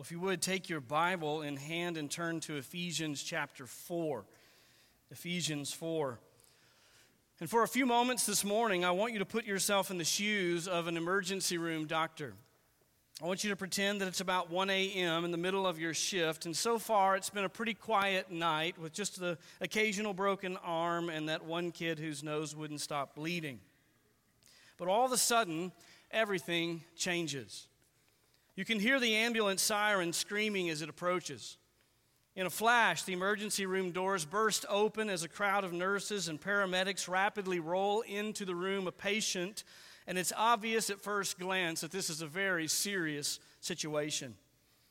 Well, if you would, take your Bible in hand and turn to Ephesians chapter 4. Ephesians 4. And for a few moments this morning, I want you to put yourself in the shoes of an emergency room doctor. I want you to pretend that it's about 1 a.m. in the middle of your shift, and so far it's been a pretty quiet night with just the occasional broken arm and that one kid whose nose wouldn't stop bleeding. But all of a sudden, everything changes. You can hear the ambulance siren screaming as it approaches. In a flash, the emergency room doors burst open as a crowd of nurses and paramedics rapidly roll into the room a patient, and it's obvious at first glance that this is a very serious situation.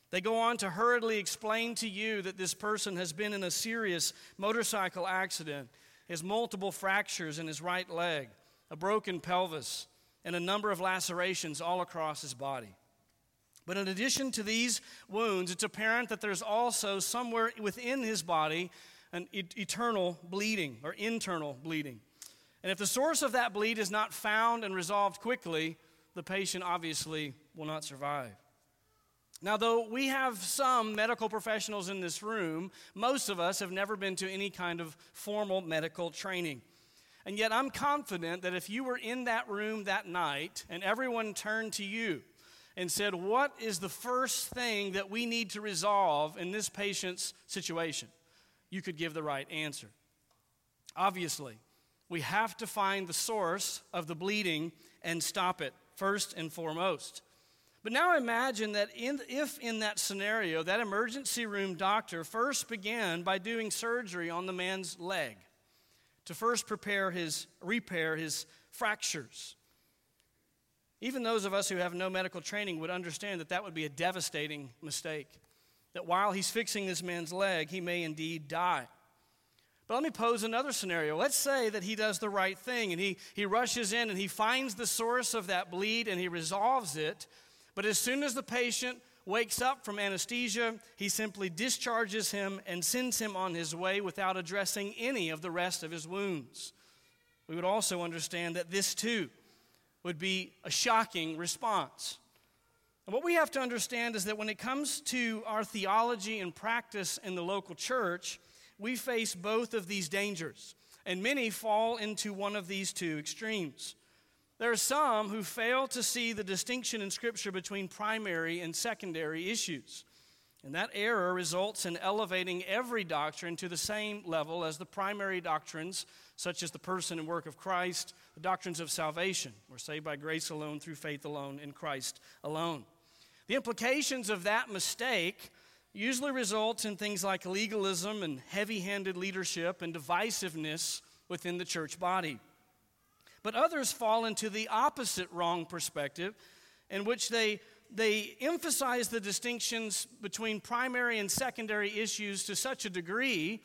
They go on to hurriedly explain to you that this person has been in a serious motorcycle accident, has multiple fractures in his right leg, a broken pelvis, and a number of lacerations all across his body. But in addition to these wounds, it's apparent that there's also somewhere within his body an eternal bleeding or internal bleeding. And if the source of that bleed is not found and resolved quickly, the patient obviously will not survive. Now, though we have some medical professionals in this room, most of us have never been to any kind of formal medical training. And yet, I'm confident that if you were in that room that night and everyone turned to you and said, What is the first thing that we need to resolve in this patient's situation? You could give the right answer. Obviously, we have to find the source of the bleeding and stop it first and foremost. But now imagine that in, if in that scenario, that emergency room doctor first began by doing surgery on the man's leg to first prepare his, repair his fractures. Even those of us who have no medical training would understand that that would be a devastating mistake. That while he's fixing this man's leg, he may indeed die. But let me pose another scenario. Let's say that he does the right thing and he, he rushes in and he finds the source of that bleed and he resolves it. But as soon as the patient wakes up from anesthesia, he simply discharges him and sends him on his way without addressing any of the rest of his wounds. We would also understand that this too would be a shocking response. And what we have to understand is that when it comes to our theology and practice in the local church, we face both of these dangers, and many fall into one of these two extremes. There are some who fail to see the distinction in Scripture between primary and secondary issues. And that error results in elevating every doctrine to the same level as the primary doctrines, such as the person and work of Christ, the doctrines of salvation. We're saved by grace alone, through faith alone, in Christ alone. The implications of that mistake usually results in things like legalism and heavy handed leadership and divisiveness within the church body. But others fall into the opposite wrong perspective, in which they they emphasize the distinctions between primary and secondary issues to such a degree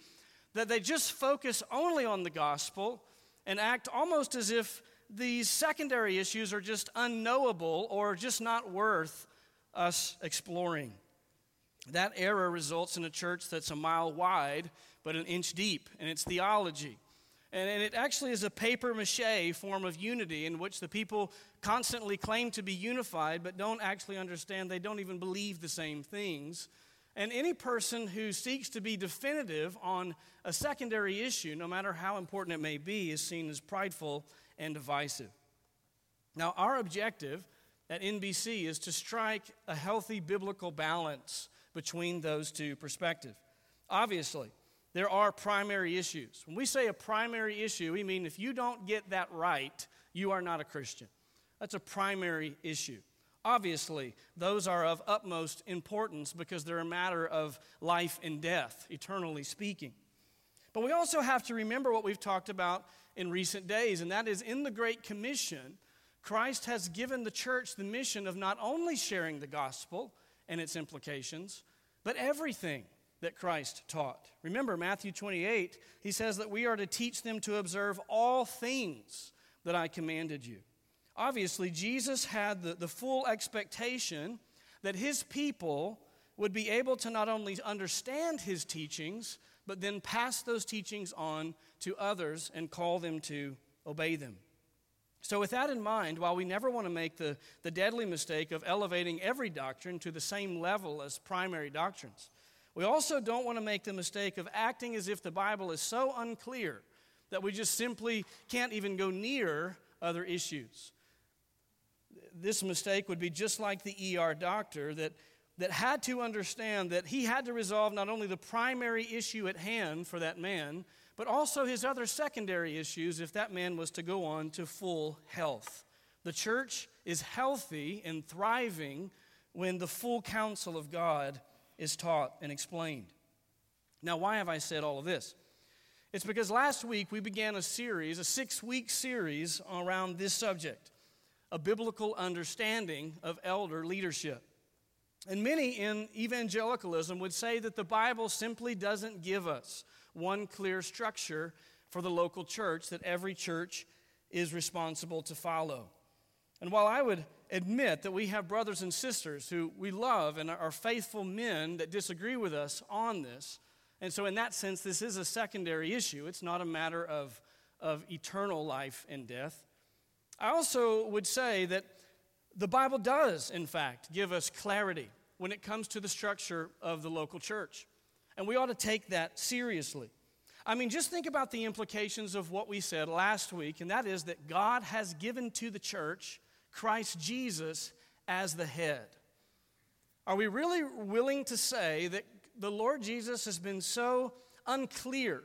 that they just focus only on the gospel and act almost as if these secondary issues are just unknowable or just not worth us exploring. That error results in a church that's a mile wide but an inch deep in its theology. And, and it actually is a paper mache form of unity in which the people constantly claim to be unified but don't actually understand, they don't even believe the same things. And any person who seeks to be definitive on a secondary issue, no matter how important it may be, is seen as prideful and divisive. Now, our objective at NBC is to strike a healthy biblical balance between those two perspectives. Obviously, there are primary issues. When we say a primary issue, we mean if you don't get that right, you are not a Christian. That's a primary issue. Obviously, those are of utmost importance because they're a matter of life and death, eternally speaking. But we also have to remember what we've talked about in recent days, and that is in the Great Commission, Christ has given the church the mission of not only sharing the gospel and its implications, but everything that Christ taught. Remember, Matthew 28, he says that we are to teach them to observe all things that I commanded you. Obviously, Jesus had the, the full expectation that his people would be able to not only understand his teachings, but then pass those teachings on to others and call them to obey them. So, with that in mind, while we never want to make the, the deadly mistake of elevating every doctrine to the same level as primary doctrines, we also don't want to make the mistake of acting as if the Bible is so unclear that we just simply can't even go near other issues. This mistake would be just like the ER doctor that, that had to understand that he had to resolve not only the primary issue at hand for that man, but also his other secondary issues if that man was to go on to full health. The church is healthy and thriving when the full counsel of God is taught and explained. Now, why have I said all of this? It's because last week we began a series, a six week series around this subject a biblical understanding of elder leadership. And many in evangelicalism would say that the Bible simply doesn't give us one clear structure for the local church that every church is responsible to follow. And while I would admit that we have brothers and sisters who we love and are faithful men that disagree with us on this, and so in that sense, this is a secondary issue. It's not a matter of, of eternal life and death. I also would say that the Bible does, in fact, give us clarity when it comes to the structure of the local church. And we ought to take that seriously. I mean, just think about the implications of what we said last week, and that is that God has given to the church Christ Jesus as the head. Are we really willing to say that the Lord Jesus has been so unclear,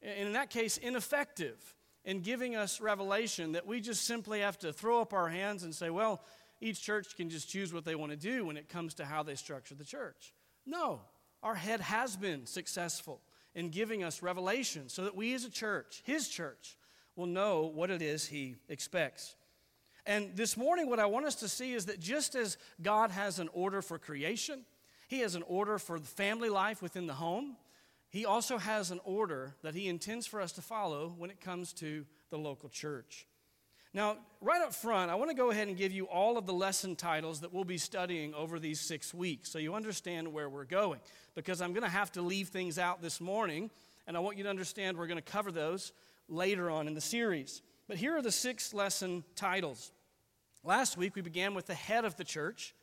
and in that case, ineffective, in giving us revelation that we just simply have to throw up our hands and say, well, each church can just choose what they want to do when it comes to how they structure the church? No, our head has been successful in giving us revelation so that we as a church, his church, will know what it is he expects. And this morning, what I want us to see is that just as God has an order for creation, He has an order for the family life within the home, He also has an order that He intends for us to follow when it comes to the local church. Now, right up front, I want to go ahead and give you all of the lesson titles that we'll be studying over these six weeks so you understand where we're going. Because I'm going to have to leave things out this morning, and I want you to understand we're going to cover those later on in the series. But here are the six lesson titles. Last week we began with the head of the church.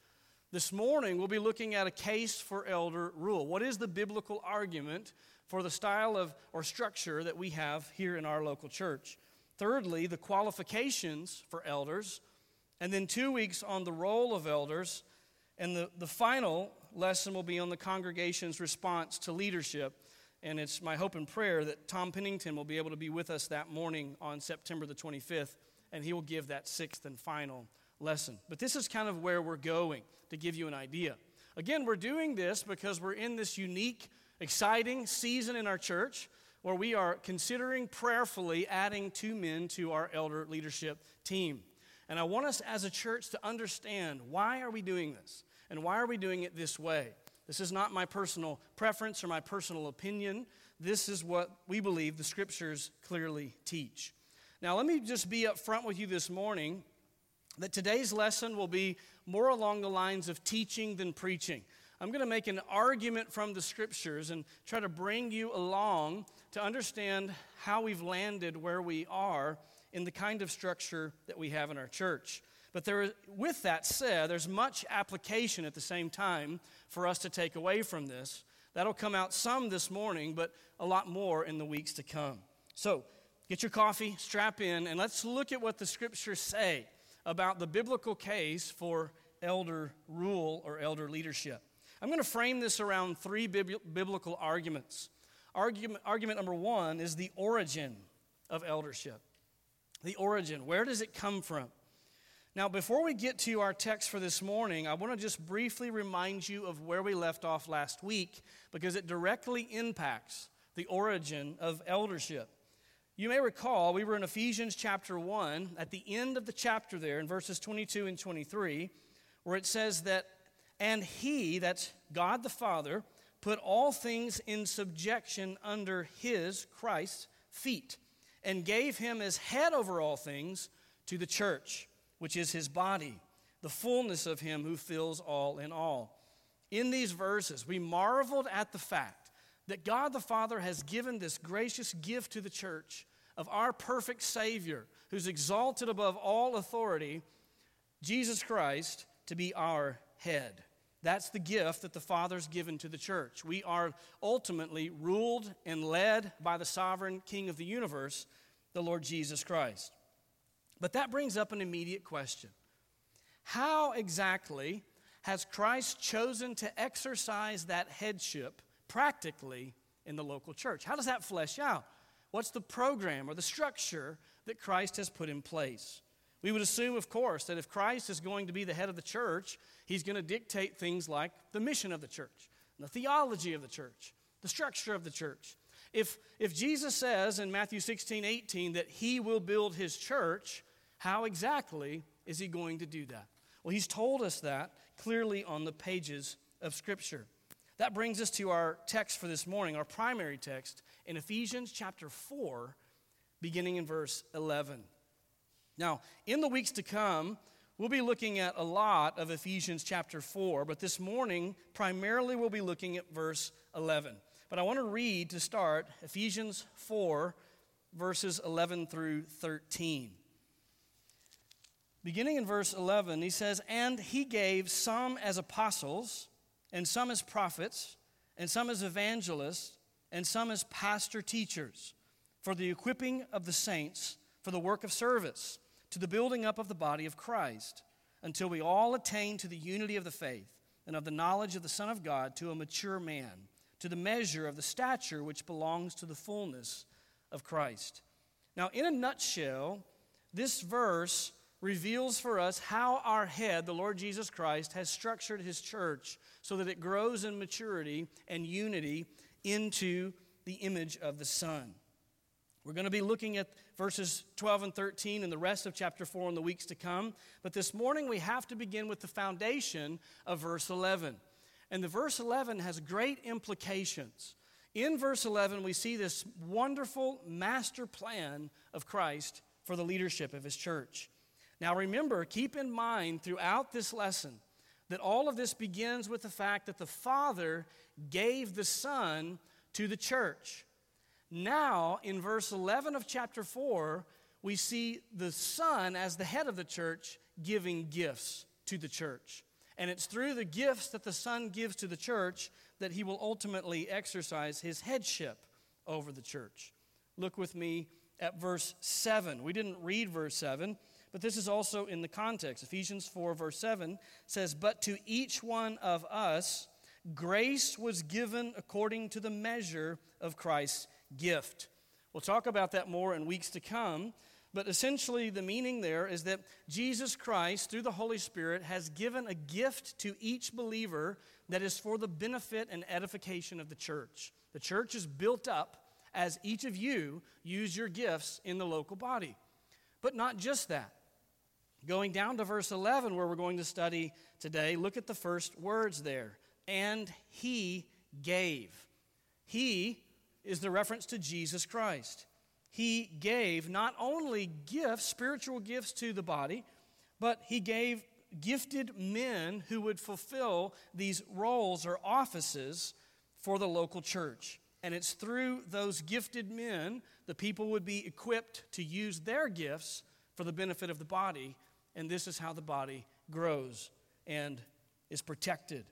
This morning we'll be looking at a case for elder rule. What is the biblical argument for the style of or structure that we have here in our local church? Thirdly, the qualifications for elders. And then two weeks on the role of elders. And the, the final lesson will be on the congregation's response to leadership. And it's my hope and prayer that Tom Pennington will be able to be with us that morning on September the 25th and he will give that sixth and final lesson. But this is kind of where we're going to give you an idea. Again, we're doing this because we're in this unique, exciting season in our church where we are considering prayerfully adding two men to our elder leadership team. And I want us as a church to understand why are we doing this and why are we doing it this way? This is not my personal preference or my personal opinion. This is what we believe the scriptures clearly teach. Now, let me just be upfront with you this morning that today's lesson will be more along the lines of teaching than preaching. I'm going to make an argument from the scriptures and try to bring you along to understand how we've landed where we are in the kind of structure that we have in our church. But there, with that said, there's much application at the same time for us to take away from this. That'll come out some this morning, but a lot more in the weeks to come. So, Get your coffee, strap in, and let's look at what the scriptures say about the biblical case for elder rule or elder leadership. I'm going to frame this around three biblical arguments. Argument, argument number one is the origin of eldership. The origin, where does it come from? Now, before we get to our text for this morning, I want to just briefly remind you of where we left off last week because it directly impacts the origin of eldership. You may recall we were in Ephesians chapter 1, at the end of the chapter there, in verses 22 and 23, where it says that, and he, that's God the Father, put all things in subjection under his, Christ's, feet, and gave him as head over all things to the church, which is his body, the fullness of him who fills all in all. In these verses, we marveled at the fact that God the Father has given this gracious gift to the church of our perfect Savior, who's exalted above all authority, Jesus Christ, to be our head. That's the gift that the Father's given to the church. We are ultimately ruled and led by the sovereign King of the universe, the Lord Jesus Christ. But that brings up an immediate question How exactly has Christ chosen to exercise that headship practically in the local church? How does that flesh out? What's the program or the structure that Christ has put in place? We would assume, of course, that if Christ is going to be the head of the church, he's going to dictate things like the mission of the church, the theology of the church, the structure of the church. If, if Jesus says in Matthew 16, 18 that he will build his church, how exactly is he going to do that? Well, he's told us that clearly on the pages of Scripture. That brings us to our text for this morning, our primary text in Ephesians chapter 4, beginning in verse 11. Now, in the weeks to come, we'll be looking at a lot of Ephesians chapter 4, but this morning, primarily, we'll be looking at verse 11. But I want to read to start Ephesians 4, verses 11 through 13. Beginning in verse 11, he says, And he gave some as apostles, and some as prophets, and some as evangelists, and some as pastor teachers, for the equipping of the saints, for the work of service, to the building up of the body of Christ, until we all attain to the unity of the faith and of the knowledge of the Son of God, to a mature man, to the measure of the stature which belongs to the fullness of Christ. Now, in a nutshell, this verse reveals for us how our head, the Lord Jesus Christ, has structured his church so that it grows in maturity and unity into the image of the Son. We're going to be looking at verses 12 and 13 and the rest of chapter 4 in the weeks to come. But this morning we have to begin with the foundation of verse 11. And the verse 11 has great implications. In verse 11, we see this wonderful master plan of Christ for the leadership of his church. Now, remember, keep in mind throughout this lesson that all of this begins with the fact that the Father gave the Son to the church. Now, in verse 11 of chapter 4, we see the Son as the head of the church giving gifts to the church. And it's through the gifts that the Son gives to the church that he will ultimately exercise his headship over the church. Look with me at verse 7. We didn't read verse 7, but this is also in the context. Ephesians 4, verse 7 says, But to each one of us, grace was given according to the measure of Christ's gift. We'll talk about that more in weeks to come. But essentially, the meaning there is that Jesus Christ, through the Holy Spirit, has given a gift to each believer that is for the benefit and edification of the church. The church is built up as each of you use your gifts in the local body. But not just that. Going down to verse 11, where we're going to study today, look at the first words there. And he gave. He is the reference to Jesus Christ. He gave not only gifts, spiritual gifts to the body, but he gave gifted men who would fulfill these roles or offices for the local church. And it's through those gifted men the people would be equipped to use their gifts for the benefit of the body and this is how the body grows and is protected.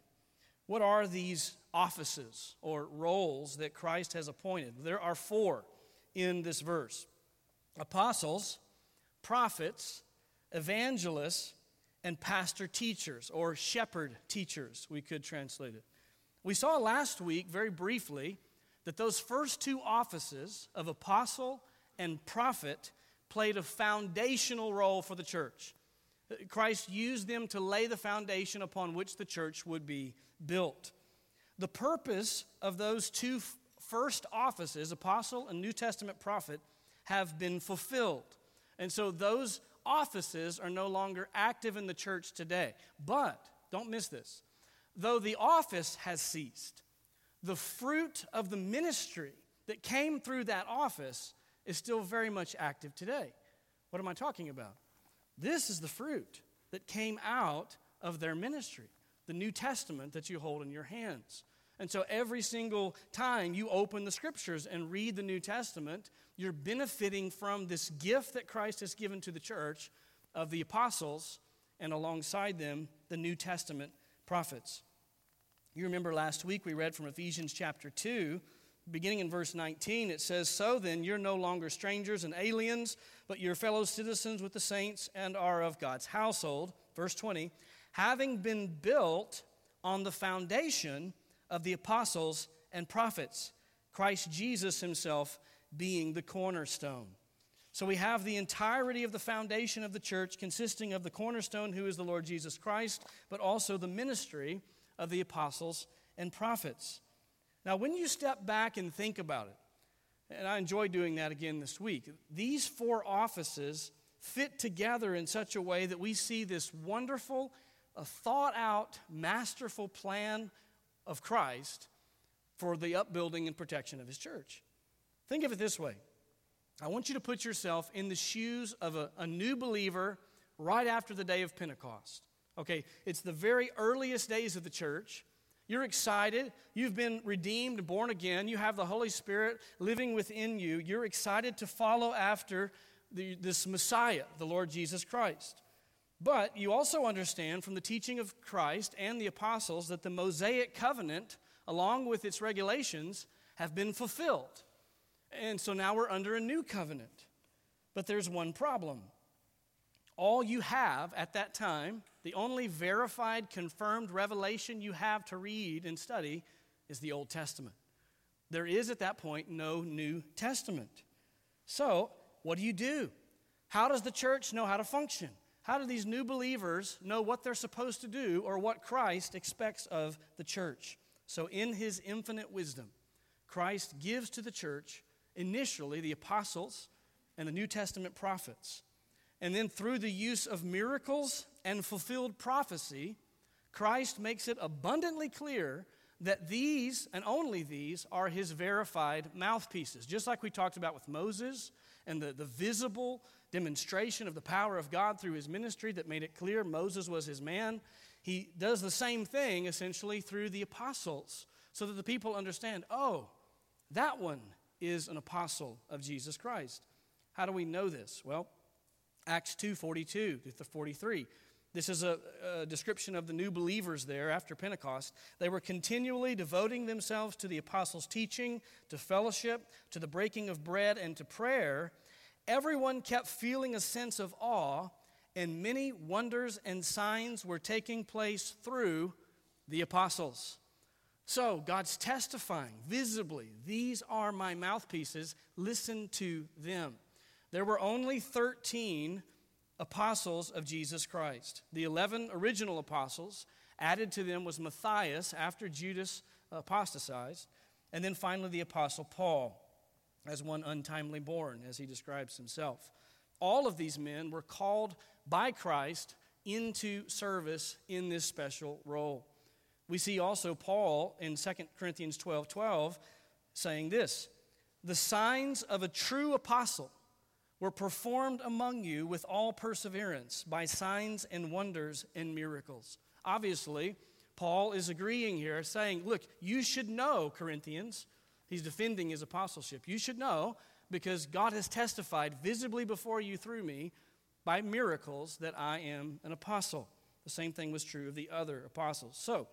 What are these offices or roles that Christ has appointed? There are four in this verse apostles, prophets, evangelists, and pastor teachers, or shepherd teachers, we could translate it. We saw last week, very briefly, that those first two offices of apostle and prophet played a foundational role for the church. Christ used them to lay the foundation upon which the church would be built. The purpose of those two first offices, apostle and New Testament prophet, have been fulfilled. And so those offices are no longer active in the church today. But, don't miss this, though the office has ceased, the fruit of the ministry that came through that office is still very much active today. What am I talking about? This is the fruit that came out of their ministry, the New Testament that you hold in your hands. And so every single time you open the scriptures and read the New Testament, you're benefiting from this gift that Christ has given to the church of the apostles and alongside them, the New Testament prophets. You remember last week we read from Ephesians chapter 2, beginning in verse 19. It says, So then, you're no longer strangers and aliens, but you're fellow citizens with the saints and are of God's household. Verse 20, having been built on the foundation of the apostles and prophets, Christ Jesus himself being the cornerstone. So we have the entirety of the foundation of the church consisting of the cornerstone, who is the Lord Jesus Christ, but also the ministry of the apostles and prophets. Now, when you step back and think about it, and I enjoy doing that again this week, these four offices fit together in such a way that we see this wonderful, thought out, masterful plan of Christ for the upbuilding and protection of his church. Think of it this way I want you to put yourself in the shoes of a, a new believer right after the day of Pentecost. Okay, it's the very earliest days of the church. You're excited. You've been redeemed, born again. You have the Holy Spirit living within you. You're excited to follow after the, this Messiah, the Lord Jesus Christ. But you also understand from the teaching of Christ and the apostles that the Mosaic covenant, along with its regulations, have been fulfilled. And so now we're under a new covenant. But there's one problem. All you have at that time, the only verified, confirmed revelation you have to read and study, is the Old Testament. There is at that point no New Testament. So, what do you do? How does the church know how to function? How do these new believers know what they're supposed to do or what Christ expects of the church? So, in his infinite wisdom, Christ gives to the church initially the apostles and the New Testament prophets. And then, through the use of miracles and fulfilled prophecy, Christ makes it abundantly clear that these and only these are his verified mouthpieces. Just like we talked about with Moses and the, the visible demonstration of the power of God through his ministry that made it clear Moses was his man. He does the same thing essentially through the apostles so that the people understand oh, that one is an apostle of Jesus Christ. How do we know this? Well, Acts 2 42 to 43. This is a, a, description of the new believers there after Pentecost. They were continually devoting themselves to the apostles' teaching, to fellowship, to the breaking of bread, and to prayer everyone kept feeling a sense of awe, and many wonders and signs were taking place through the apostles. So God's testifying visibly, these are my mouthpieces, listen to them. There were only 13 apostles of Jesus Christ. The 11 original apostles, added to them was Matthias after Judas apostatized, and then finally the apostle Paul as one untimely born, as he describes himself. All of these men were called by Christ into service in this special role. We see also Paul in 2 Corinthians 12 12 saying this The signs of a true apostle were performed among you with all perseverance by signs and wonders and miracles. Obviously, Paul is agreeing here, saying, Look, you should know, Corinthians, He's defending his apostleship. You should know because God has testified visibly before you through me by miracles that I am an apostle. The same thing was true of the other apostles. So,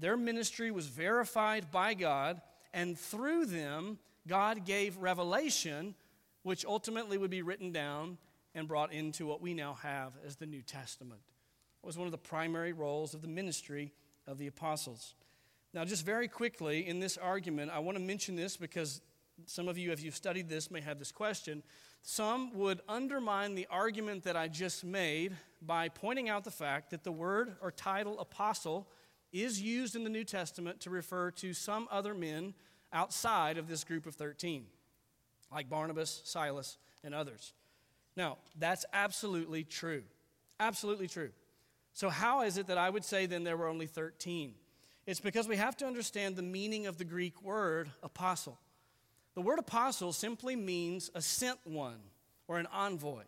their ministry was verified by God, and through them, God gave revelation, which ultimately would be written down and brought into what we now have as the New Testament. It was one of the primary roles of the ministry of the apostles. Now, just very quickly in this argument, I want to mention this because some of you, if you've studied this, may have this question. Some would undermine the argument that I just made by pointing out the fact that the word or title apostle is used in the New Testament to refer to some other men outside of this group of 13, like Barnabas, Silas, and others. Now, that's absolutely true. Absolutely true. So, how is it that I would say then there were only 13? It's because we have to understand the meaning of the Greek word apostle. The word apostle simply means a sent one or an envoy.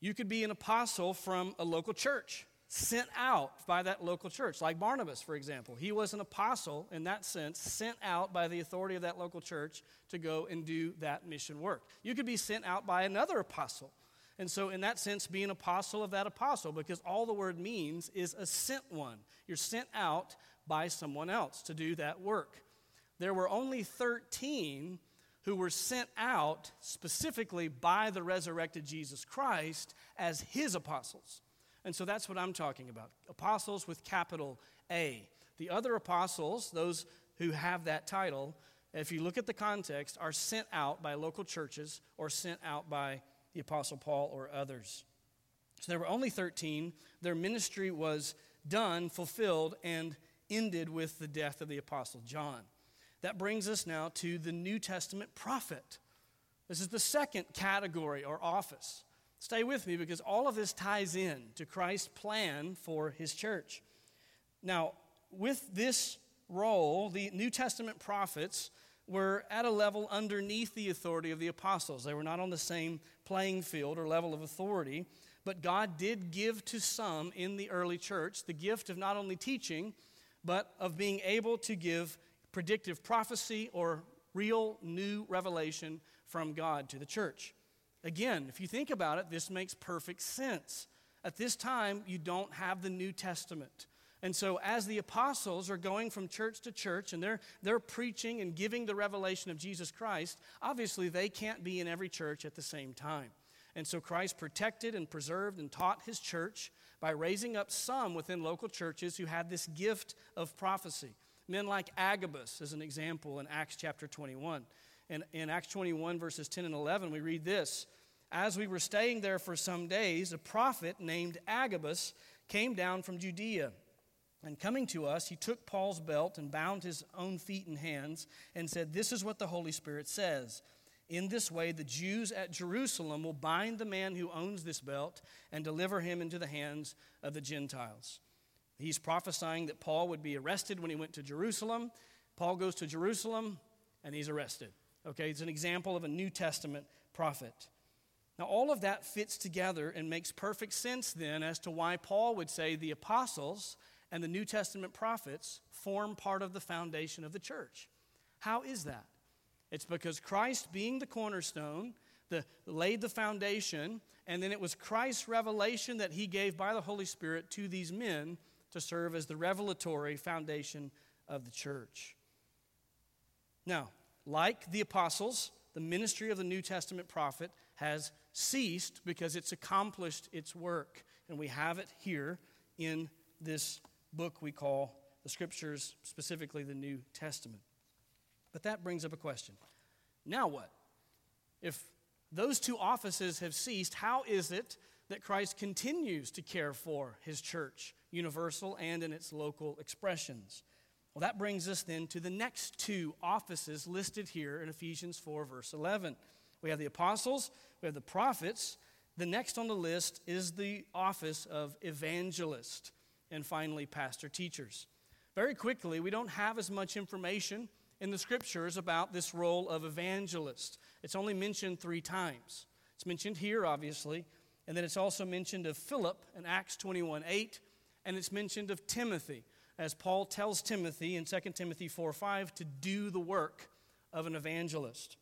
You could be an apostle from a local church, sent out by that local church, like Barnabas, for example. He was an apostle in that sense, sent out by the authority of that local church to go and do that mission work. You could be sent out by another apostle. And so, in that sense, be an apostle of that apostle, because all the word means is a sent one. You're sent out by someone else to do that work. There were only 13 who were sent out specifically by the resurrected Jesus Christ as his apostles. And so that's what I'm talking about apostles with capital A. The other apostles, those who have that title, if you look at the context, are sent out by local churches or sent out by the Apostle Paul or others. So there were only 13. Their ministry was done, fulfilled, and ended with the death of the Apostle John. That brings us now to the New Testament prophet. This is the second category or office. Stay with me because all of this ties in to Christ's plan for his church. Now, with this role, the New Testament prophets were at a level underneath the authority of the apostles. They were not on the same playing field or level of authority, but God did give to some in the early church the gift of not only teaching, but of being able to give predictive prophecy or real new revelation from God to the church. Again, if you think about it, this makes perfect sense. At this time, you don't have the New Testament. And so, as the apostles are going from church to church and they're, they're preaching and giving the revelation of Jesus Christ, obviously they can't be in every church at the same time. And so, Christ protected and preserved and taught his church by raising up some within local churches who had this gift of prophecy. Men like Agabus, as an example, in Acts chapter 21. In, in Acts 21, verses 10 and 11, we read this As we were staying there for some days, a prophet named Agabus came down from Judea. And coming to us, he took Paul's belt and bound his own feet and hands and said, This is what the Holy Spirit says. In this way, the Jews at Jerusalem will bind the man who owns this belt and deliver him into the hands of the Gentiles. He's prophesying that Paul would be arrested when he went to Jerusalem. Paul goes to Jerusalem and he's arrested. Okay, it's an example of a New Testament prophet. Now, all of that fits together and makes perfect sense then as to why Paul would say the apostles and the New Testament prophets form part of the foundation of the church. How is that? It's because Christ, being the cornerstone, the, laid the foundation, and then it was Christ's revelation that he gave by the Holy Spirit to these men to serve as the revelatory foundation of the church. Now, like the apostles, the ministry of the New Testament prophet has ceased because it's accomplished its work. And we have it here in this book we call the Scriptures, specifically the New Testament. But that brings up a question. Now what? If those two offices have ceased, how is it that Christ continues to care for his church, universal and in its local expressions? Well, that brings us then to the next two offices listed here in Ephesians 4, verse 11. We have the apostles, we have the prophets. The next on the list is the office of evangelist, and finally, pastor teachers. Very quickly, we don't have as much information in the scriptures about this role of evangelist. It's only mentioned three times. It's mentioned here, obviously, and then it's also mentioned of Philip in Acts 21 8, and it's mentioned of Timothy as Paul tells Timothy in 2 Timothy 4 5 to do the work of an evangelist.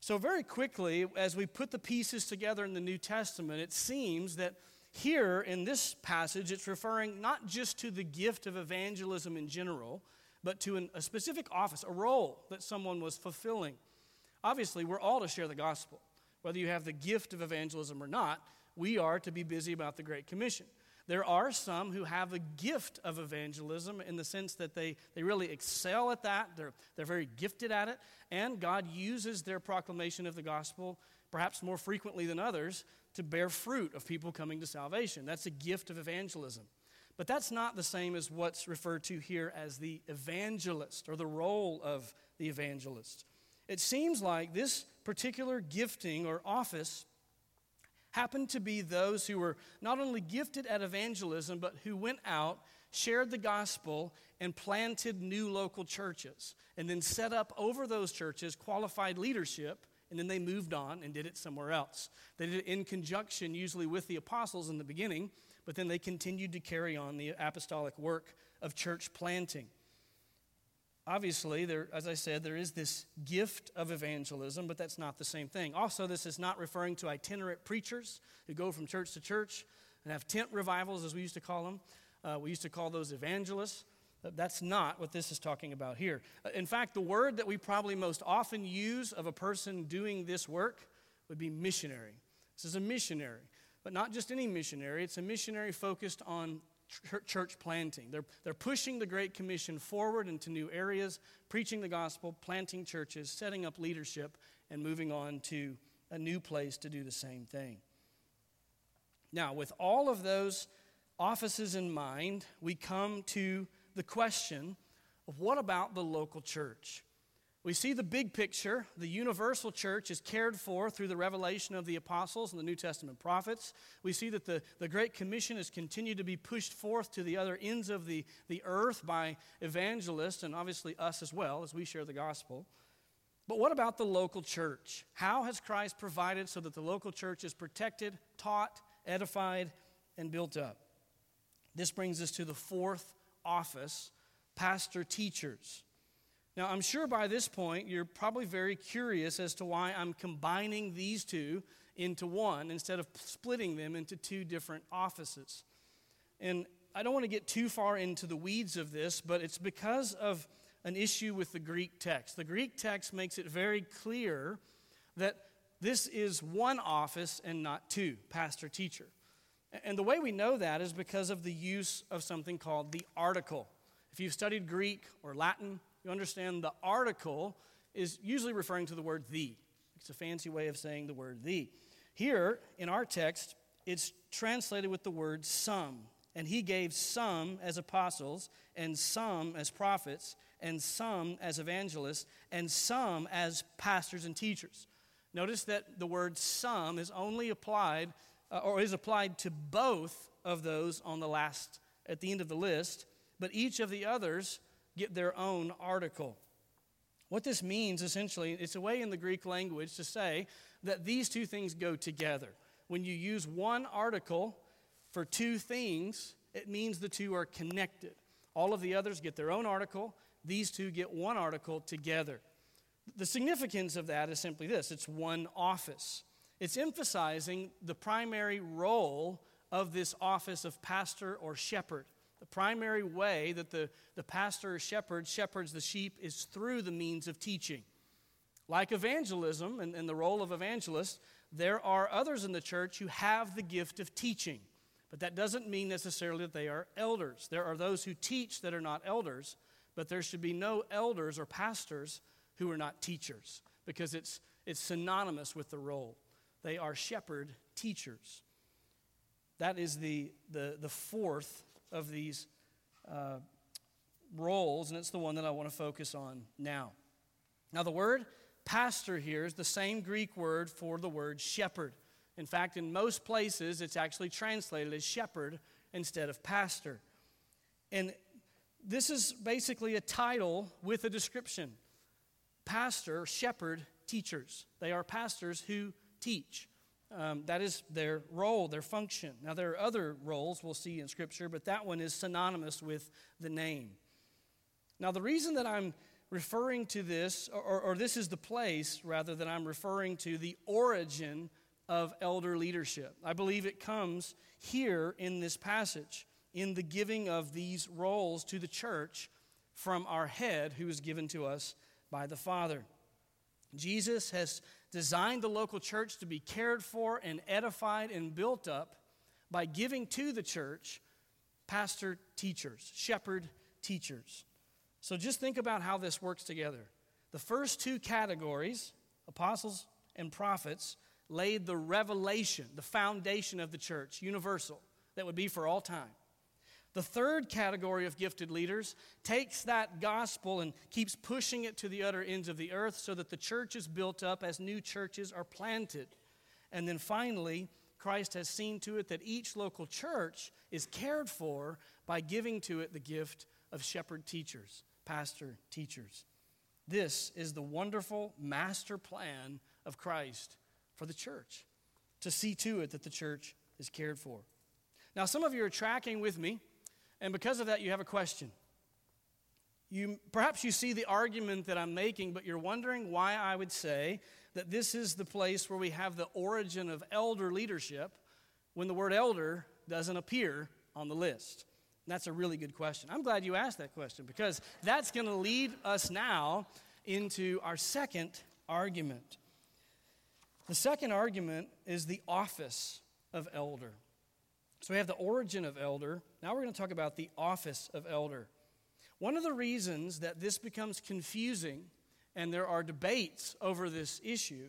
So, very quickly, as we put the pieces together in the New Testament, it seems that here in this passage, it's referring not just to the gift of evangelism in general, but to an, a specific office, a role that someone was fulfilling. Obviously, we're all to share the gospel. Whether you have the gift of evangelism or not, we are to be busy about the Great Commission. There are some who have a gift of evangelism in the sense that they, they really excel at that. They're, they're very gifted at it. And God uses their proclamation of the gospel, perhaps more frequently than others, to bear fruit of people coming to salvation. That's a gift of evangelism. But that's not the same as what's referred to here as the evangelist or the role of the evangelist. It seems like this particular gifting or office happened to be those who were not only gifted at evangelism, but who went out, shared the gospel, and planted new local churches, and then set up over those churches qualified leadership, and then they moved on and did it somewhere else. They did it in conjunction, usually with the apostles in the beginning, but then they continued to carry on the apostolic work of church planting. Obviously, there, as I said, there is this gift of evangelism, but that's not the same thing. Also, this is not referring to itinerant preachers who go from church to church and have tent revivals, as we used to call them. Uh, we used to call those evangelists. That's not what this is talking about here. Uh, in fact, the word that we probably most often use of a person doing this work would be missionary. This is a missionary, but not just any missionary, it's a missionary focused on church planting. They're, they're pushing the Great Commission forward into new areas, preaching the gospel, planting churches, setting up leadership, and moving on to a new place to do the same thing. Now, with all of those offices in mind, we come to the question of what about the local church? We see the big picture. The universal church is cared for through the revelation of the apostles and the New Testament prophets. We see that the, the Great Commission has continued to be pushed forth to the other ends of the, the earth by evangelists and obviously us as well as we share the gospel. But what about the local church? How has Christ provided so that the local church is protected, taught, edified, and built up? This brings us to the fourth office pastor teachers. Now, I'm sure by this point you're probably very curious as to why I'm combining these two into one instead of splitting them into two different offices. And I don't want to get too far into the weeds of this, but it's because of an issue with the Greek text. The Greek text makes it very clear that this is one office and not two pastor teacher. And the way we know that is because of the use of something called the article. If you've studied Greek or Latin, you understand the article is usually referring to the word the. It's a fancy way of saying the word the. Here in our text, it's translated with the word some. And he gave some as apostles, and some as prophets, and some as evangelists, and some as pastors and teachers. Notice that the word some is only applied, uh, or is applied to both of those on the last, at the end of the list, but each of the others get their own article. What this means essentially, it's a way in the Greek language to say that these two things go together. When you use one article for two things, it means the two are connected. All of the others get their own article, these two get one article together. The significance of that is simply this it's one office. It's emphasizing the primary role of this office of pastor or shepherd. The primary way that the, the pastor or shepherd shepherds the sheep is through the means of teaching. Like evangelism and, and the role of evangelist, there are others in the church who have the gift of teaching. But that doesn't mean necessarily that they are elders. There are those who teach that are not elders, but there should be no elders or pastors who are not teachers because it's, it's synonymous with the role. They are shepherd teachers. That is the, the, the fourth of these uh, roles, and it's the one that I want to focus on now. Now, the word pastor here is the same Greek word for the word shepherd. In fact, in most places, it's actually translated as shepherd instead of pastor. And this is basically a title with a description pastor, shepherd, teachers. They are pastors who teach. Um, that is their role, their function. Now, there are other roles we'll see in Scripture, but that one is synonymous with the name. Now, the reason that I'm referring to this, or, or this is the place rather than I'm referring to the origin of elder leadership, I believe it comes here in this passage, in the giving of these roles to the church from our head who is given to us by the Father. Jesus has designed the local church to be cared for and edified and built up by giving to the church pastor teachers, shepherd teachers. So just think about how this works together. The first two categories, apostles and prophets, laid the revelation, the foundation of the church, universal, that would be for all time. The third category of gifted leaders takes that gospel and keeps pushing it to the other ends of the earth so that the church is built up as new churches are planted. And then finally, Christ has seen to it that each local church is cared for by giving to it the gift of shepherd teachers, pastor teachers. This is the wonderful master plan of Christ for the church to see to it that the church is cared for. Now, some of you are tracking with me, and because of that, you have a question. You, perhaps you see the argument that I'm making, but you're wondering why I would say that this is the place where we have the origin of elder leadership when the word elder doesn't appear on the list. And that's a really good question. I'm glad you asked that question because that's going to lead us now into our second argument. The second argument is the office of elder. So we have the origin of elder. Now we're going to talk about the office of elder. One of the reasons that this becomes confusing and there are debates over this issue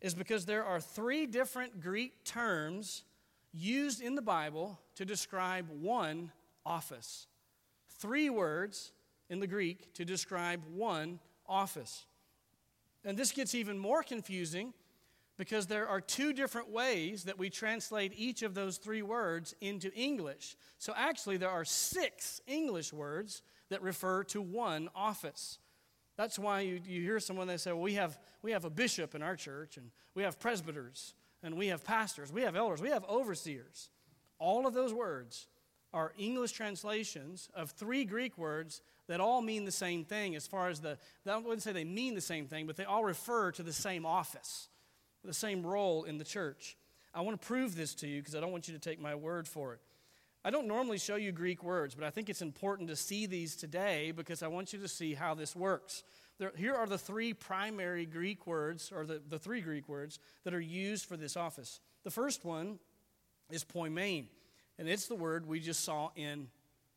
is because there are three different Greek terms used in the Bible to describe one office. Three words in the Greek to describe one office. And this gets even more confusing because there are two different ways that we translate each of those three words into English. So actually, there are six English words that refer to one office. That's why you, you hear someone they say, well, we have, we have a bishop in our church, and we have presbyters, and we have pastors, we have elders, we have overseers. All of those words are English translations of three Greek words that all mean the same thing as far as the, I wouldn't say they mean the same thing, but they all refer to the same office, the same role in the church. I want to prove this to you because I don't want you to take my word for it. I don't normally show you Greek words, but I think it's important to see these today because I want you to see how this works. There, here are the three primary Greek words, or the, the three Greek words, that are used for this office. The first one is poimen, and it's the word we just saw in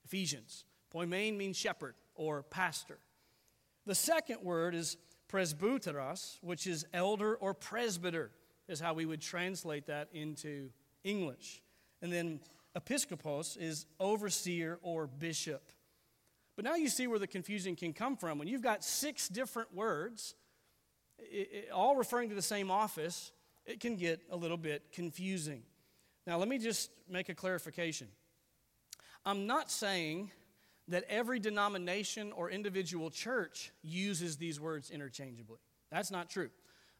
Ephesians. Poimen means shepherd or pastor. The second word is presbyteros, which is elder or presbyter, is how we would translate that into English. And then episkopos is overseer or bishop. But now you see where the confusion can come from. When you've got six different words, it, it, all referring to the same office, it can get a little bit confusing. Now, let me just make a clarification. I'm not saying that every denomination or individual church uses these words interchangeably. That's not true.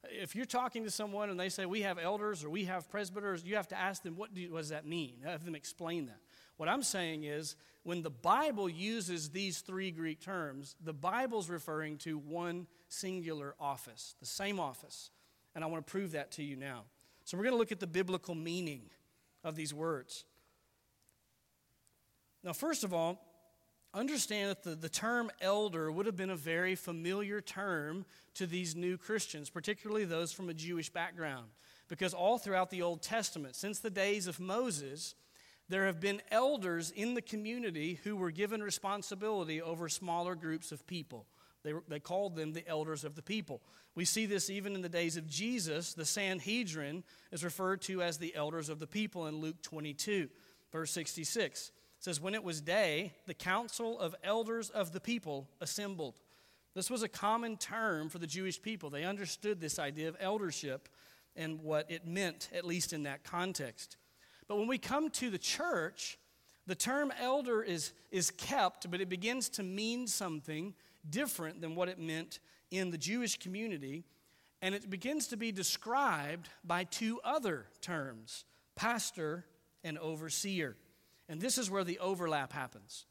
If you're talking to someone and they say, We have elders or we have presbyters, you have to ask them, What, do, what does that mean? Have them explain that. What I'm saying is, when the Bible uses these three Greek terms, the Bible's referring to one singular office, the same office. And I want to prove that to you now. So we're going to look at the biblical meaning of these words. Now, first of all, understand that the, the term elder would have been a very familiar term to these new Christians, particularly those from a Jewish background. Because all throughout the Old Testament, since the days of Moses, there have been elders in the community who were given responsibility over smaller groups of people. They, were, they called them the elders of the people. We see this even in the days of Jesus. The Sanhedrin is referred to as the elders of the people in Luke 22, verse 66 says, When it was day, the council of elders of the people assembled. This was a common term for the Jewish people. They understood this idea of eldership and what it meant, at least in that context. But when we come to the church, the term elder is, is kept, but it begins to mean something different than what it meant in the Jewish community. And it begins to be described by two other terms pastor and overseer. And this is where the overlap happens.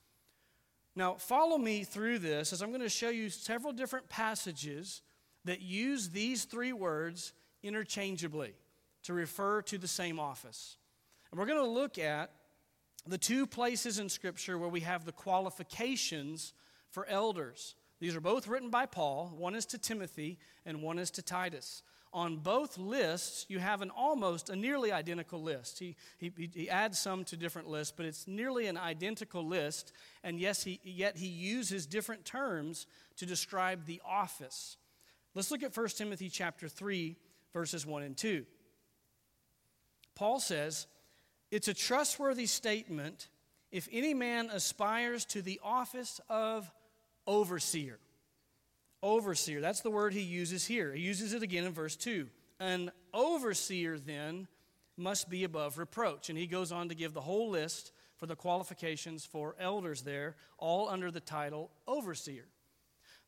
Now, follow me through this as I'm going to show you several different passages that use these three words interchangeably to refer to the same office. And we're going to look at the two places in Scripture where we have the qualifications for elders. These are both written by Paul. One is to Timothy, and one is to Titus on both lists, you have an almost a nearly identical list. He, he, he adds some to different lists, but it's nearly an identical list. And yes, he, yet he uses different terms to describe the office. Let's look at 1 Timothy chapter 3, verses 1 and 2. Paul says, It's a trustworthy statement if any man aspires to the office of overseer Overseer, that's the word he uses here. He uses it again in verse 2. An overseer then must be above reproach. And he goes on to give the whole list for the qualifications for elders there, all under the title overseer.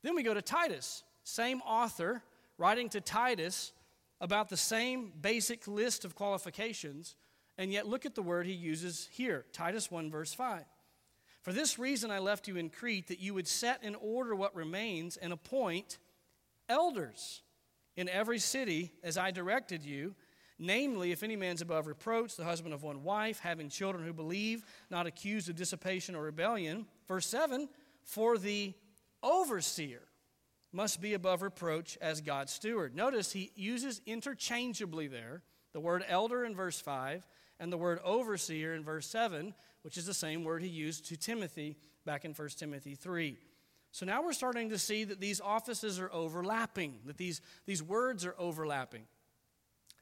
Then we go to Titus, same author writing to Titus about the same basic list of qualifications. And yet, look at the word he uses here Titus 1, verse 5. For this reason I left you in Crete, that you would set in order what remains and appoint elders in every city as I directed you. Namely, if any man's above reproach, the husband of one wife, having children who believe, not accused of dissipation or rebellion. Verse 7 For the overseer must be above reproach as God's steward. Notice he uses interchangeably there the word elder in verse 5 and the word overseer in verse 7, which is the same word he used to Timothy back in 1 Timothy 3. So now we're starting to see that these offices are overlapping, that these, these words are overlapping.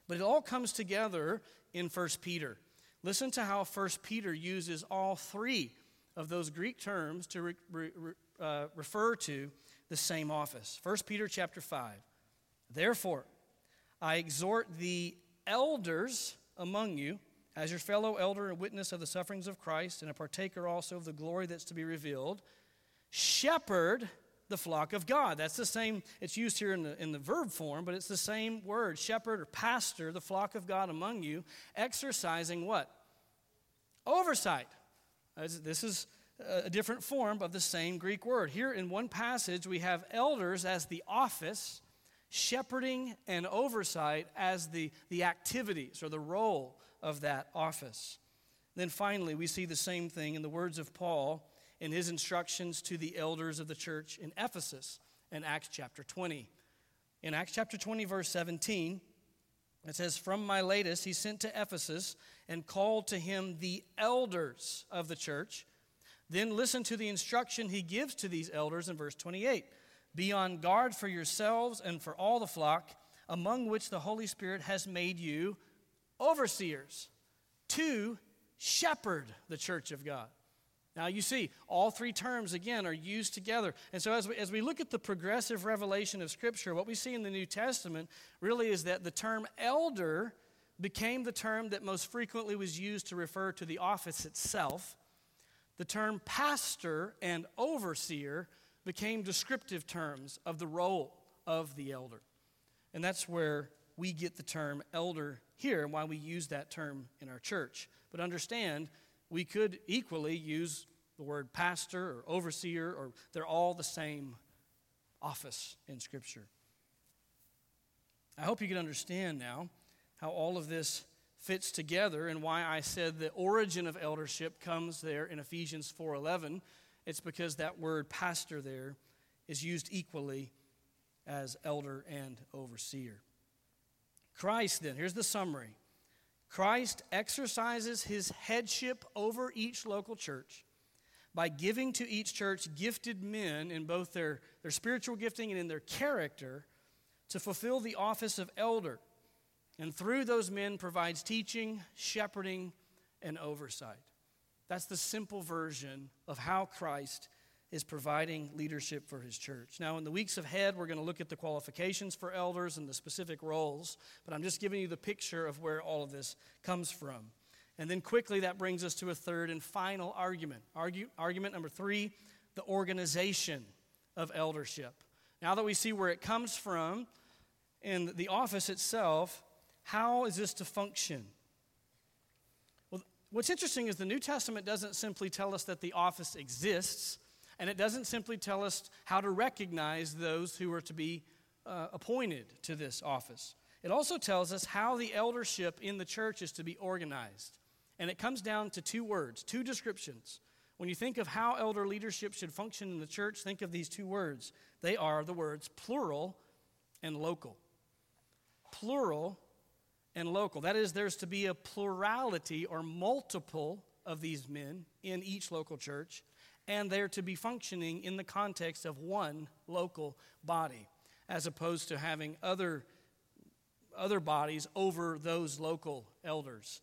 But it all comes together in 1 Peter. Listen to how 1 Peter uses all three of those Greek terms to re, re, uh, refer to the same office. 1 Peter chapter 5. Therefore, I exhort the elders among you, as your fellow elder and witness of the sufferings of Christ, and a partaker also of the glory that's to be revealed, shepherd the flock of God. That's the same, it's used here in the, in the verb form, but it's the same word shepherd or pastor, the flock of God among you, exercising what? Oversight. This is a different form of the same Greek word. Here in one passage, we have elders as the office, shepherding and oversight as the, the activities or the role of that office. Then finally, we see the same thing in the words of Paul in his instructions to the elders of the church in Ephesus in Acts chapter 20. In Acts chapter 20, verse 17, it says, From Miletus he sent to Ephesus and called to him the elders of the church. Then listen to the instruction he gives to these elders in verse 28 Be on guard for yourselves and for all the flock, among which the Holy Spirit has made you overseers to shepherd the church of God. Now, you see, all three terms, again, are used together. And so, as we, as we look at the progressive revelation of Scripture, what we see in the New Testament really is that the term elder became the term that most frequently was used to refer to the office itself. The term pastor and overseer became descriptive terms of the role of the elder. And that's where we get the term elder here and why we use that term in our church. But understand, we could equally use the word pastor or overseer, or they're all the same office in Scripture. I hope you can understand now how all of this fits together and why I said the origin of eldership comes there in Ephesians 4:11. It's because that word pastor there is used equally as elder and overseer. Christ then, here's the summary. Christ exercises his headship over each local church by giving to each church gifted men in both their, their spiritual gifting and in their character to fulfill the office of elder. And through those men provides teaching, shepherding, and oversight. That's the simple version of how Christ is providing leadership for his church. Now, in the weeks ahead, we're going to look at the qualifications for elders and the specific roles, but I'm just giving you the picture of where all of this comes from. And then quickly, that brings us to a third and final argument. Argue, argument number three the organization of eldership. Now that we see where it comes from in the office itself, how is this to function? Well, what's interesting is the New Testament doesn't simply tell us that the office exists and it doesn't simply tell us how to recognize those who are to be uh, appointed to this office. It also tells us how the eldership in the church is to be organized. And it comes down to two words, two descriptions. When you think of how elder leadership should function in the church, think of these two words. They are the words plural and local. Plural and local. That is, there's to be a plurality or multiple of these men in each local church and they're to be functioning in the context of one local body, as opposed to having other, other bodies over those local elders.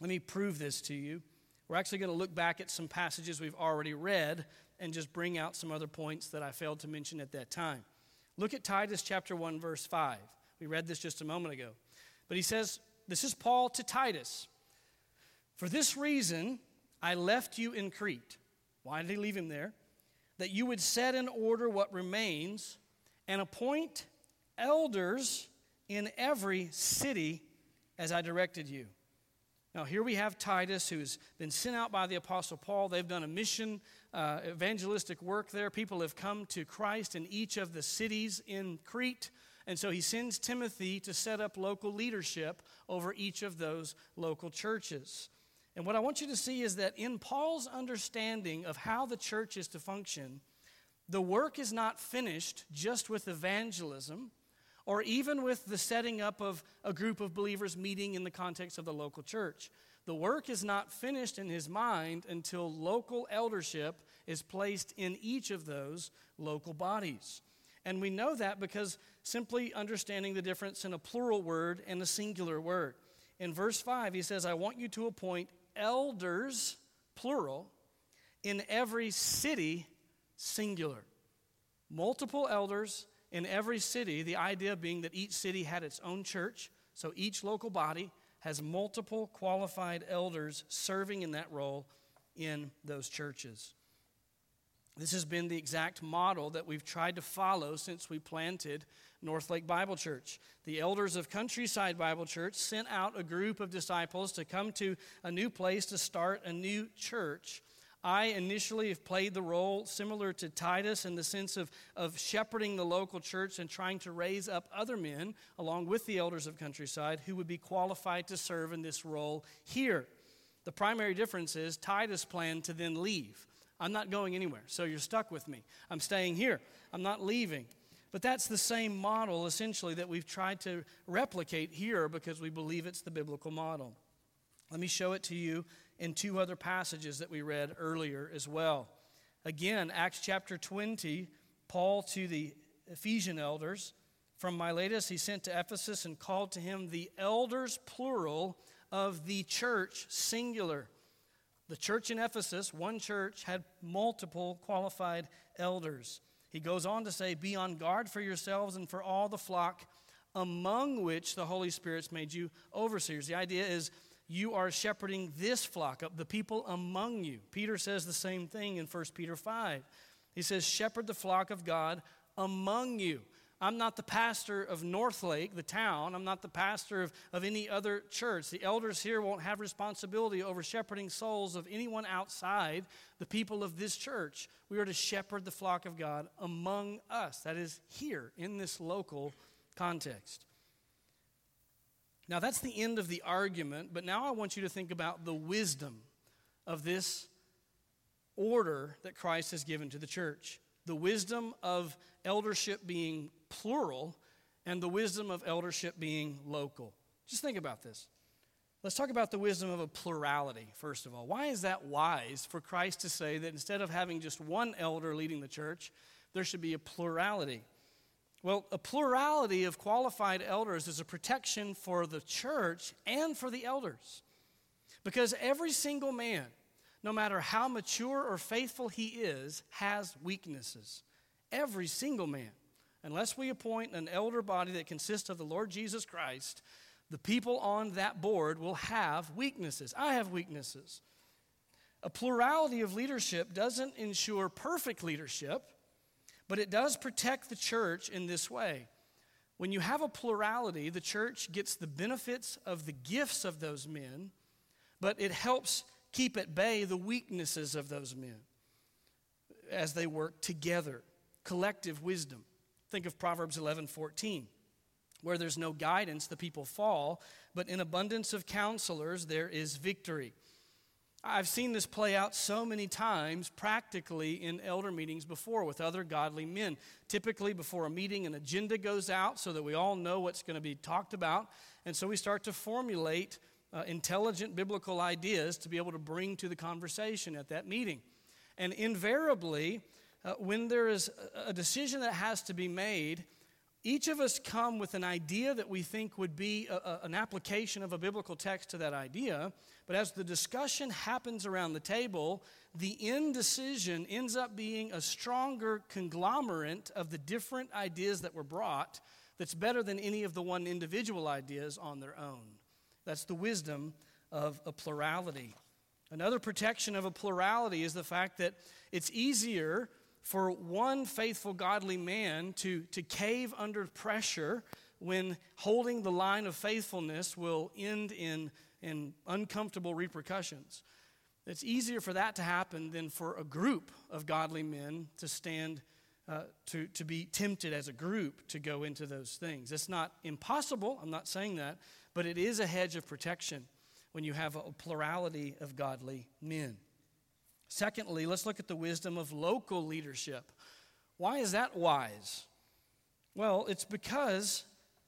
Let me prove this to you. We're actually going to look back at some passages we've already read and just bring out some other points that I failed to mention at that time. Look at Titus chapter 1 verse 5. We read this just a moment ago. But he says, this is Paul to Titus. For this reason I left you in Crete why did he leave him there? That you would set in order what remains and appoint elders in every city as I directed you. Now, here we have Titus, who's been sent out by the Apostle Paul. They've done a mission, uh, evangelistic work there. People have come to Christ in each of the cities in Crete. And so he sends Timothy to set up local leadership over each of those local churches. And what I want you to see is that in Paul's understanding of how the church is to function, the work is not finished just with evangelism or even with the setting up of a group of believers meeting in the context of the local church. The work is not finished in his mind until local eldership is placed in each of those local bodies. And we know that because simply understanding the difference in a plural word and a singular word. In verse 5, he says, I want you to appoint elders, plural, in every city, singular. Multiple elders in every city, the idea being that each city had its own church, so each local body has multiple qualified elders serving in that role in those churches. This has been the exact model that we've tried to follow since we planted Northlake Bible Church. The elders of Countryside Bible Church sent out a group of disciples to come to a new place to start a new church. I initially have played the role similar to Titus in the sense of, of shepherding the local church and trying to raise up other men along with the elders of Countryside who would be qualified to serve in this role here. The primary difference is Titus planned to then leave. I'm not going anywhere, so you're stuck with me. I'm staying here, I'm not leaving. But that's the same model, essentially, that we've tried to replicate here because we believe it's the biblical model. Let me show it to you in two other passages that we read earlier as well. Again, Acts chapter 20, Paul to the Ephesian elders. From Miletus, he sent to Ephesus and called to him the elders, plural, of the church, singular. The church in Ephesus, one church, had multiple qualified elders. He goes on to say, Be on guard for yourselves and for all the flock among which the Holy Spirit's made you overseers. The idea is you are shepherding this flock, of the people among you. Peter says the same thing in 1 Peter 5. He says, Shepherd the flock of God among you. I'm not the pastor of Northlake, the town. I'm not the pastor of, of any other church. The elders here won't have responsibility over shepherding souls of anyone outside the people of this church. We are to shepherd the flock of God among us. That is here in this local context. Now, that's the end of the argument, but now I want you to think about the wisdom of this order that Christ has given to the church. The wisdom of eldership being plural and the wisdom of eldership being local. Just think about this. Let's talk about the wisdom of a plurality, first of all. Why is that wise for Christ to say that instead of having just one elder leading the church, there should be a plurality? Well, a plurality of qualified elders is a protection for the church and for the elders. Because every single man, no matter how mature or faithful he is, has weaknesses. Every single man unless we appoint an elder body that consists of the Lord Jesus Christ, the people on that board will have weaknesses. I have weaknesses. A plurality of leadership doesn't ensure perfect leadership, but it does protect the church in this way. When you have a plurality, the church gets the benefits of the gifts of those men, but it helps keep at bay the weaknesses of those men as they work together. Collective wisdom. Think of Proverbs 11 14. Where there's no guidance, the people fall, but in abundance of counselors, there is victory. I've seen this play out so many times practically in elder meetings before with other godly men. Typically, before a meeting, an agenda goes out so that we all know what's going to be talked about. And so we start to formulate uh, intelligent biblical ideas to be able to bring to the conversation at that meeting. And invariably, uh, when there is a decision that has to be made, each of us come with an idea that we think would be a, a, an application of a biblical text to that idea. But as the discussion happens around the table, the end decision ends up being a stronger conglomerate of the different ideas that were brought that's better than any of the one individual ideas on their own. That's the wisdom of a plurality. Another protection of a plurality is the fact that it's easier for one faithful, godly man to, to cave under pressure when holding the line of faithfulness will end in and uncomfortable repercussions. It's easier for that to happen than for a group of godly men to stand, uh, to, to be tempted as a group to go into those things. It's not impossible, I'm not saying that, but it is a hedge of protection when you have a plurality of godly men. Secondly, let's look at the wisdom of local leadership. Why is that wise? Well, it's because,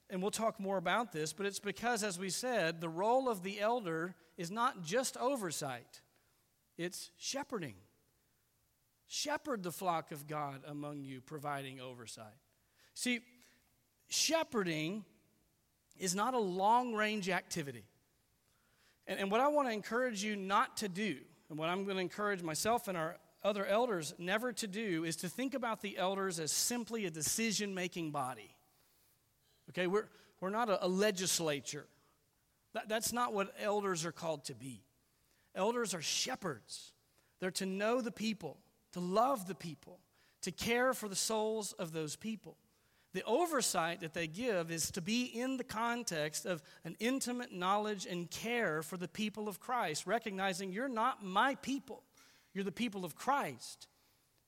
and we'll talk more about this, but it's because, as we said, the role of the elder is not just oversight, it's shepherding. Shepherd the flock of God among you, providing oversight. See, shepherding is not a long range activity. And, and what I want to encourage you not to do, and what I'm going to encourage myself and our other elders never to do, is to think about the elders as simply a decision making body. Okay, we're, we're not a, a legislature. That, that's not what elders are called to be. Elders are shepherds, they're to know the people, to love the people, to care for the souls of those people. The oversight that they give is to be in the context of an intimate knowledge and care for the people of Christ, recognizing you're not my people, you're the people of Christ.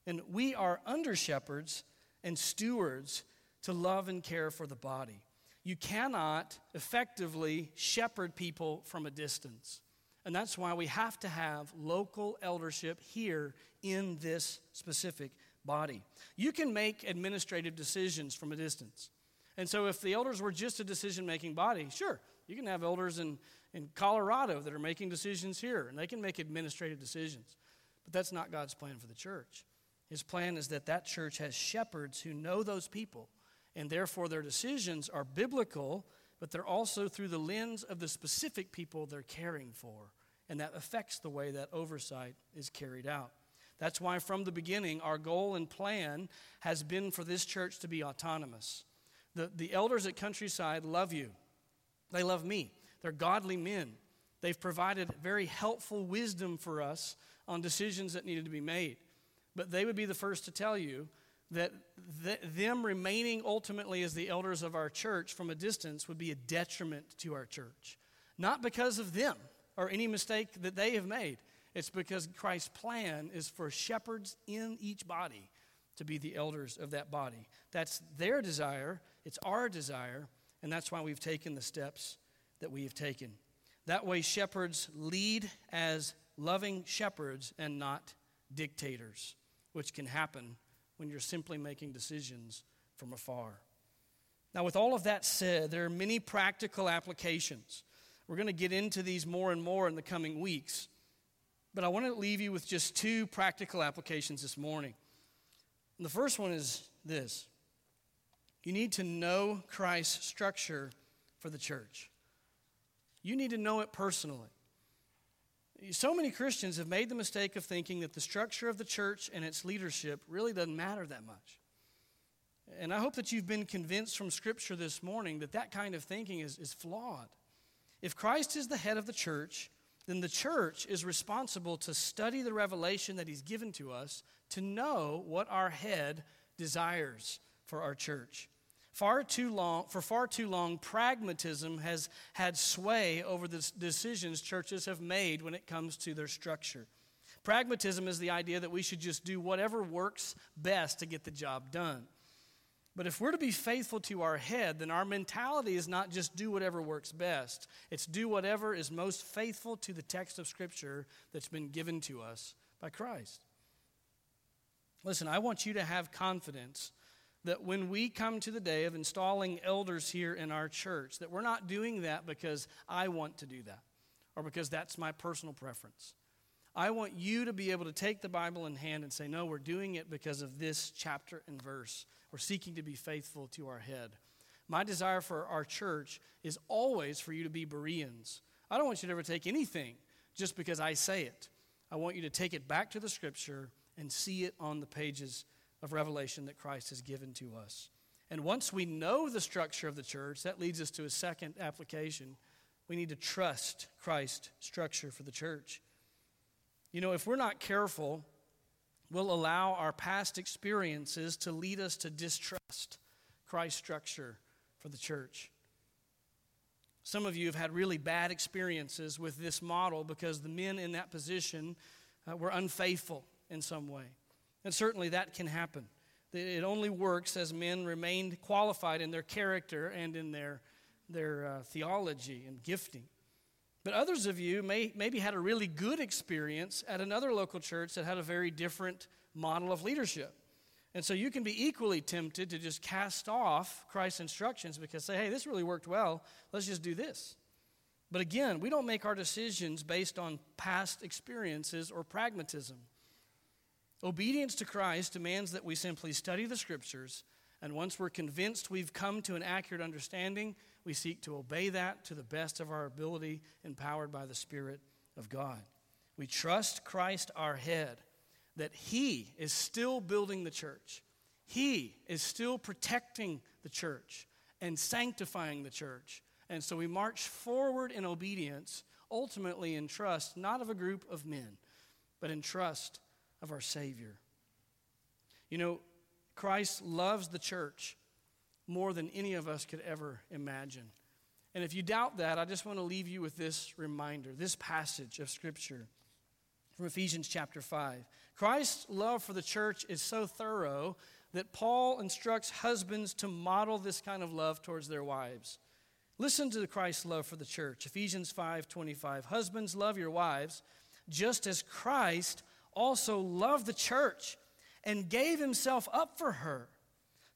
And we are under shepherds and stewards to love and care for the body. You cannot effectively shepherd people from a distance. And that's why we have to have local eldership here in this specific body. You can make administrative decisions from a distance. And so, if the elders were just a decision making body, sure, you can have elders in, in Colorado that are making decisions here, and they can make administrative decisions. But that's not God's plan for the church. His plan is that that church has shepherds who know those people, and therefore their decisions are biblical, but they're also through the lens of the specific people they're caring for. And that affects the way that oversight is carried out. That's why, from the beginning, our goal and plan has been for this church to be autonomous. The, the elders at Countryside love you, they love me. They're godly men. They've provided very helpful wisdom for us on decisions that needed to be made. But they would be the first to tell you that th- them remaining ultimately as the elders of our church from a distance would be a detriment to our church. Not because of them or any mistake that they have made, it's because Christ's plan is for shepherds in each body to be the elders of that body. That's their desire, it's our desire, and that's why we've taken the steps that we have taken. That way, shepherds lead as loving shepherds and not dictators, which can happen when you're simply making decisions from afar. Now, with all of that said, there are many practical applications. We're going to get into these more and more in the coming weeks. But I want to leave you with just two practical applications this morning. The first one is this you need to know Christ's structure for the church, you need to know it personally. So many Christians have made the mistake of thinking that the structure of the church and its leadership really doesn't matter that much. And I hope that you've been convinced from Scripture this morning that that kind of thinking is, is flawed. If Christ is the head of the church, then the church is responsible to study the revelation that he's given to us to know what our head desires for our church. Far too long, for far too long, pragmatism has had sway over the decisions churches have made when it comes to their structure. Pragmatism is the idea that we should just do whatever works best to get the job done. But if we're to be faithful to our head, then our mentality is not just do whatever works best, it's do whatever is most faithful to the text of Scripture that's been given to us by Christ. Listen, I want you to have confidence that when we come to the day of installing elders here in our church, that we're not doing that because I want to do that or because that's my personal preference. I want you to be able to take the Bible in hand and say, no, we're doing it because of this chapter and verse. We're seeking to be faithful to our head. My desire for our church is always for you to be Bereans. I don't want you to ever take anything just because I say it. I want you to take it back to the scripture and see it on the pages of Revelation that Christ has given to us. And once we know the structure of the church, that leads us to a second application. We need to trust Christ's structure for the church. You know, if we're not careful, we'll allow our past experiences to lead us to distrust Christ's structure for the church. Some of you have had really bad experiences with this model because the men in that position uh, were unfaithful in some way. And certainly that can happen. It only works as men remained qualified in their character and in their, their uh, theology and gifting. But others of you may maybe had a really good experience at another local church that had a very different model of leadership. And so you can be equally tempted to just cast off Christ's instructions because say, hey, this really worked well. Let's just do this. But again, we don't make our decisions based on past experiences or pragmatism. Obedience to Christ demands that we simply study the scriptures, and once we're convinced we've come to an accurate understanding, we seek to obey that to the best of our ability, empowered by the Spirit of God. We trust Christ, our head, that He is still building the church. He is still protecting the church and sanctifying the church. And so we march forward in obedience, ultimately in trust, not of a group of men, but in trust of our Savior. You know, Christ loves the church more than any of us could ever imagine. And if you doubt that, I just want to leave you with this reminder, this passage of Scripture from Ephesians chapter 5. Christ's love for the church is so thorough that Paul instructs husbands to model this kind of love towards their wives. Listen to Christ's love for the church. Ephesians 5:25. Husbands love your wives just as Christ also loved the church and gave himself up for her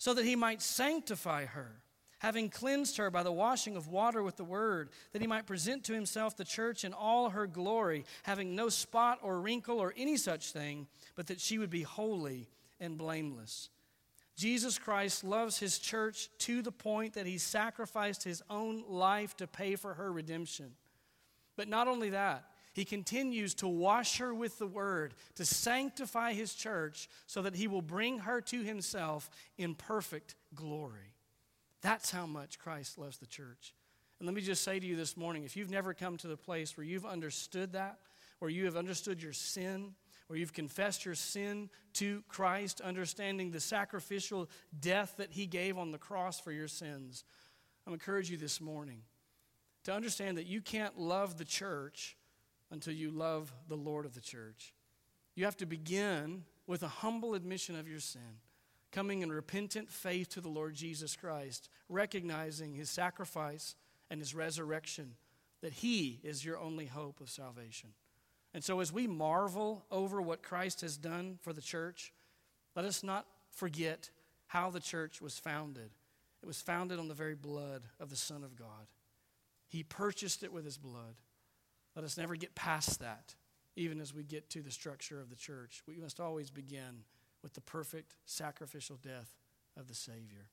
so that he might sanctify her having cleansed her by the washing of water with the word, that he might present to himself the church in all her glory, having no spot or wrinkle or any such thing, but that she would be holy and blameless. Jesus Christ loves his church to the point that he sacrificed his own life to pay for her redemption. But not only that, he continues to wash her with the word, to sanctify his church, so that he will bring her to himself in perfect glory. That's how much Christ loves the church. And let me just say to you this morning if you've never come to the place where you've understood that, where you have understood your sin, where you've confessed your sin to Christ, understanding the sacrificial death that He gave on the cross for your sins, I'm encourage you this morning to understand that you can't love the church until you love the Lord of the church. You have to begin with a humble admission of your sin coming in repentant faith to the Lord Jesus Christ, recognizing his sacrifice and his resurrection, that he is your only hope of salvation. And so, as we marvel over what Christ has done for the church, let us not forget how the church was founded. It was founded on the very blood of the Son of God. He purchased it with his blood. Let us never get past that, even as we get to the structure of the church. We must always begin with the perfect sacrificial death of the Savior.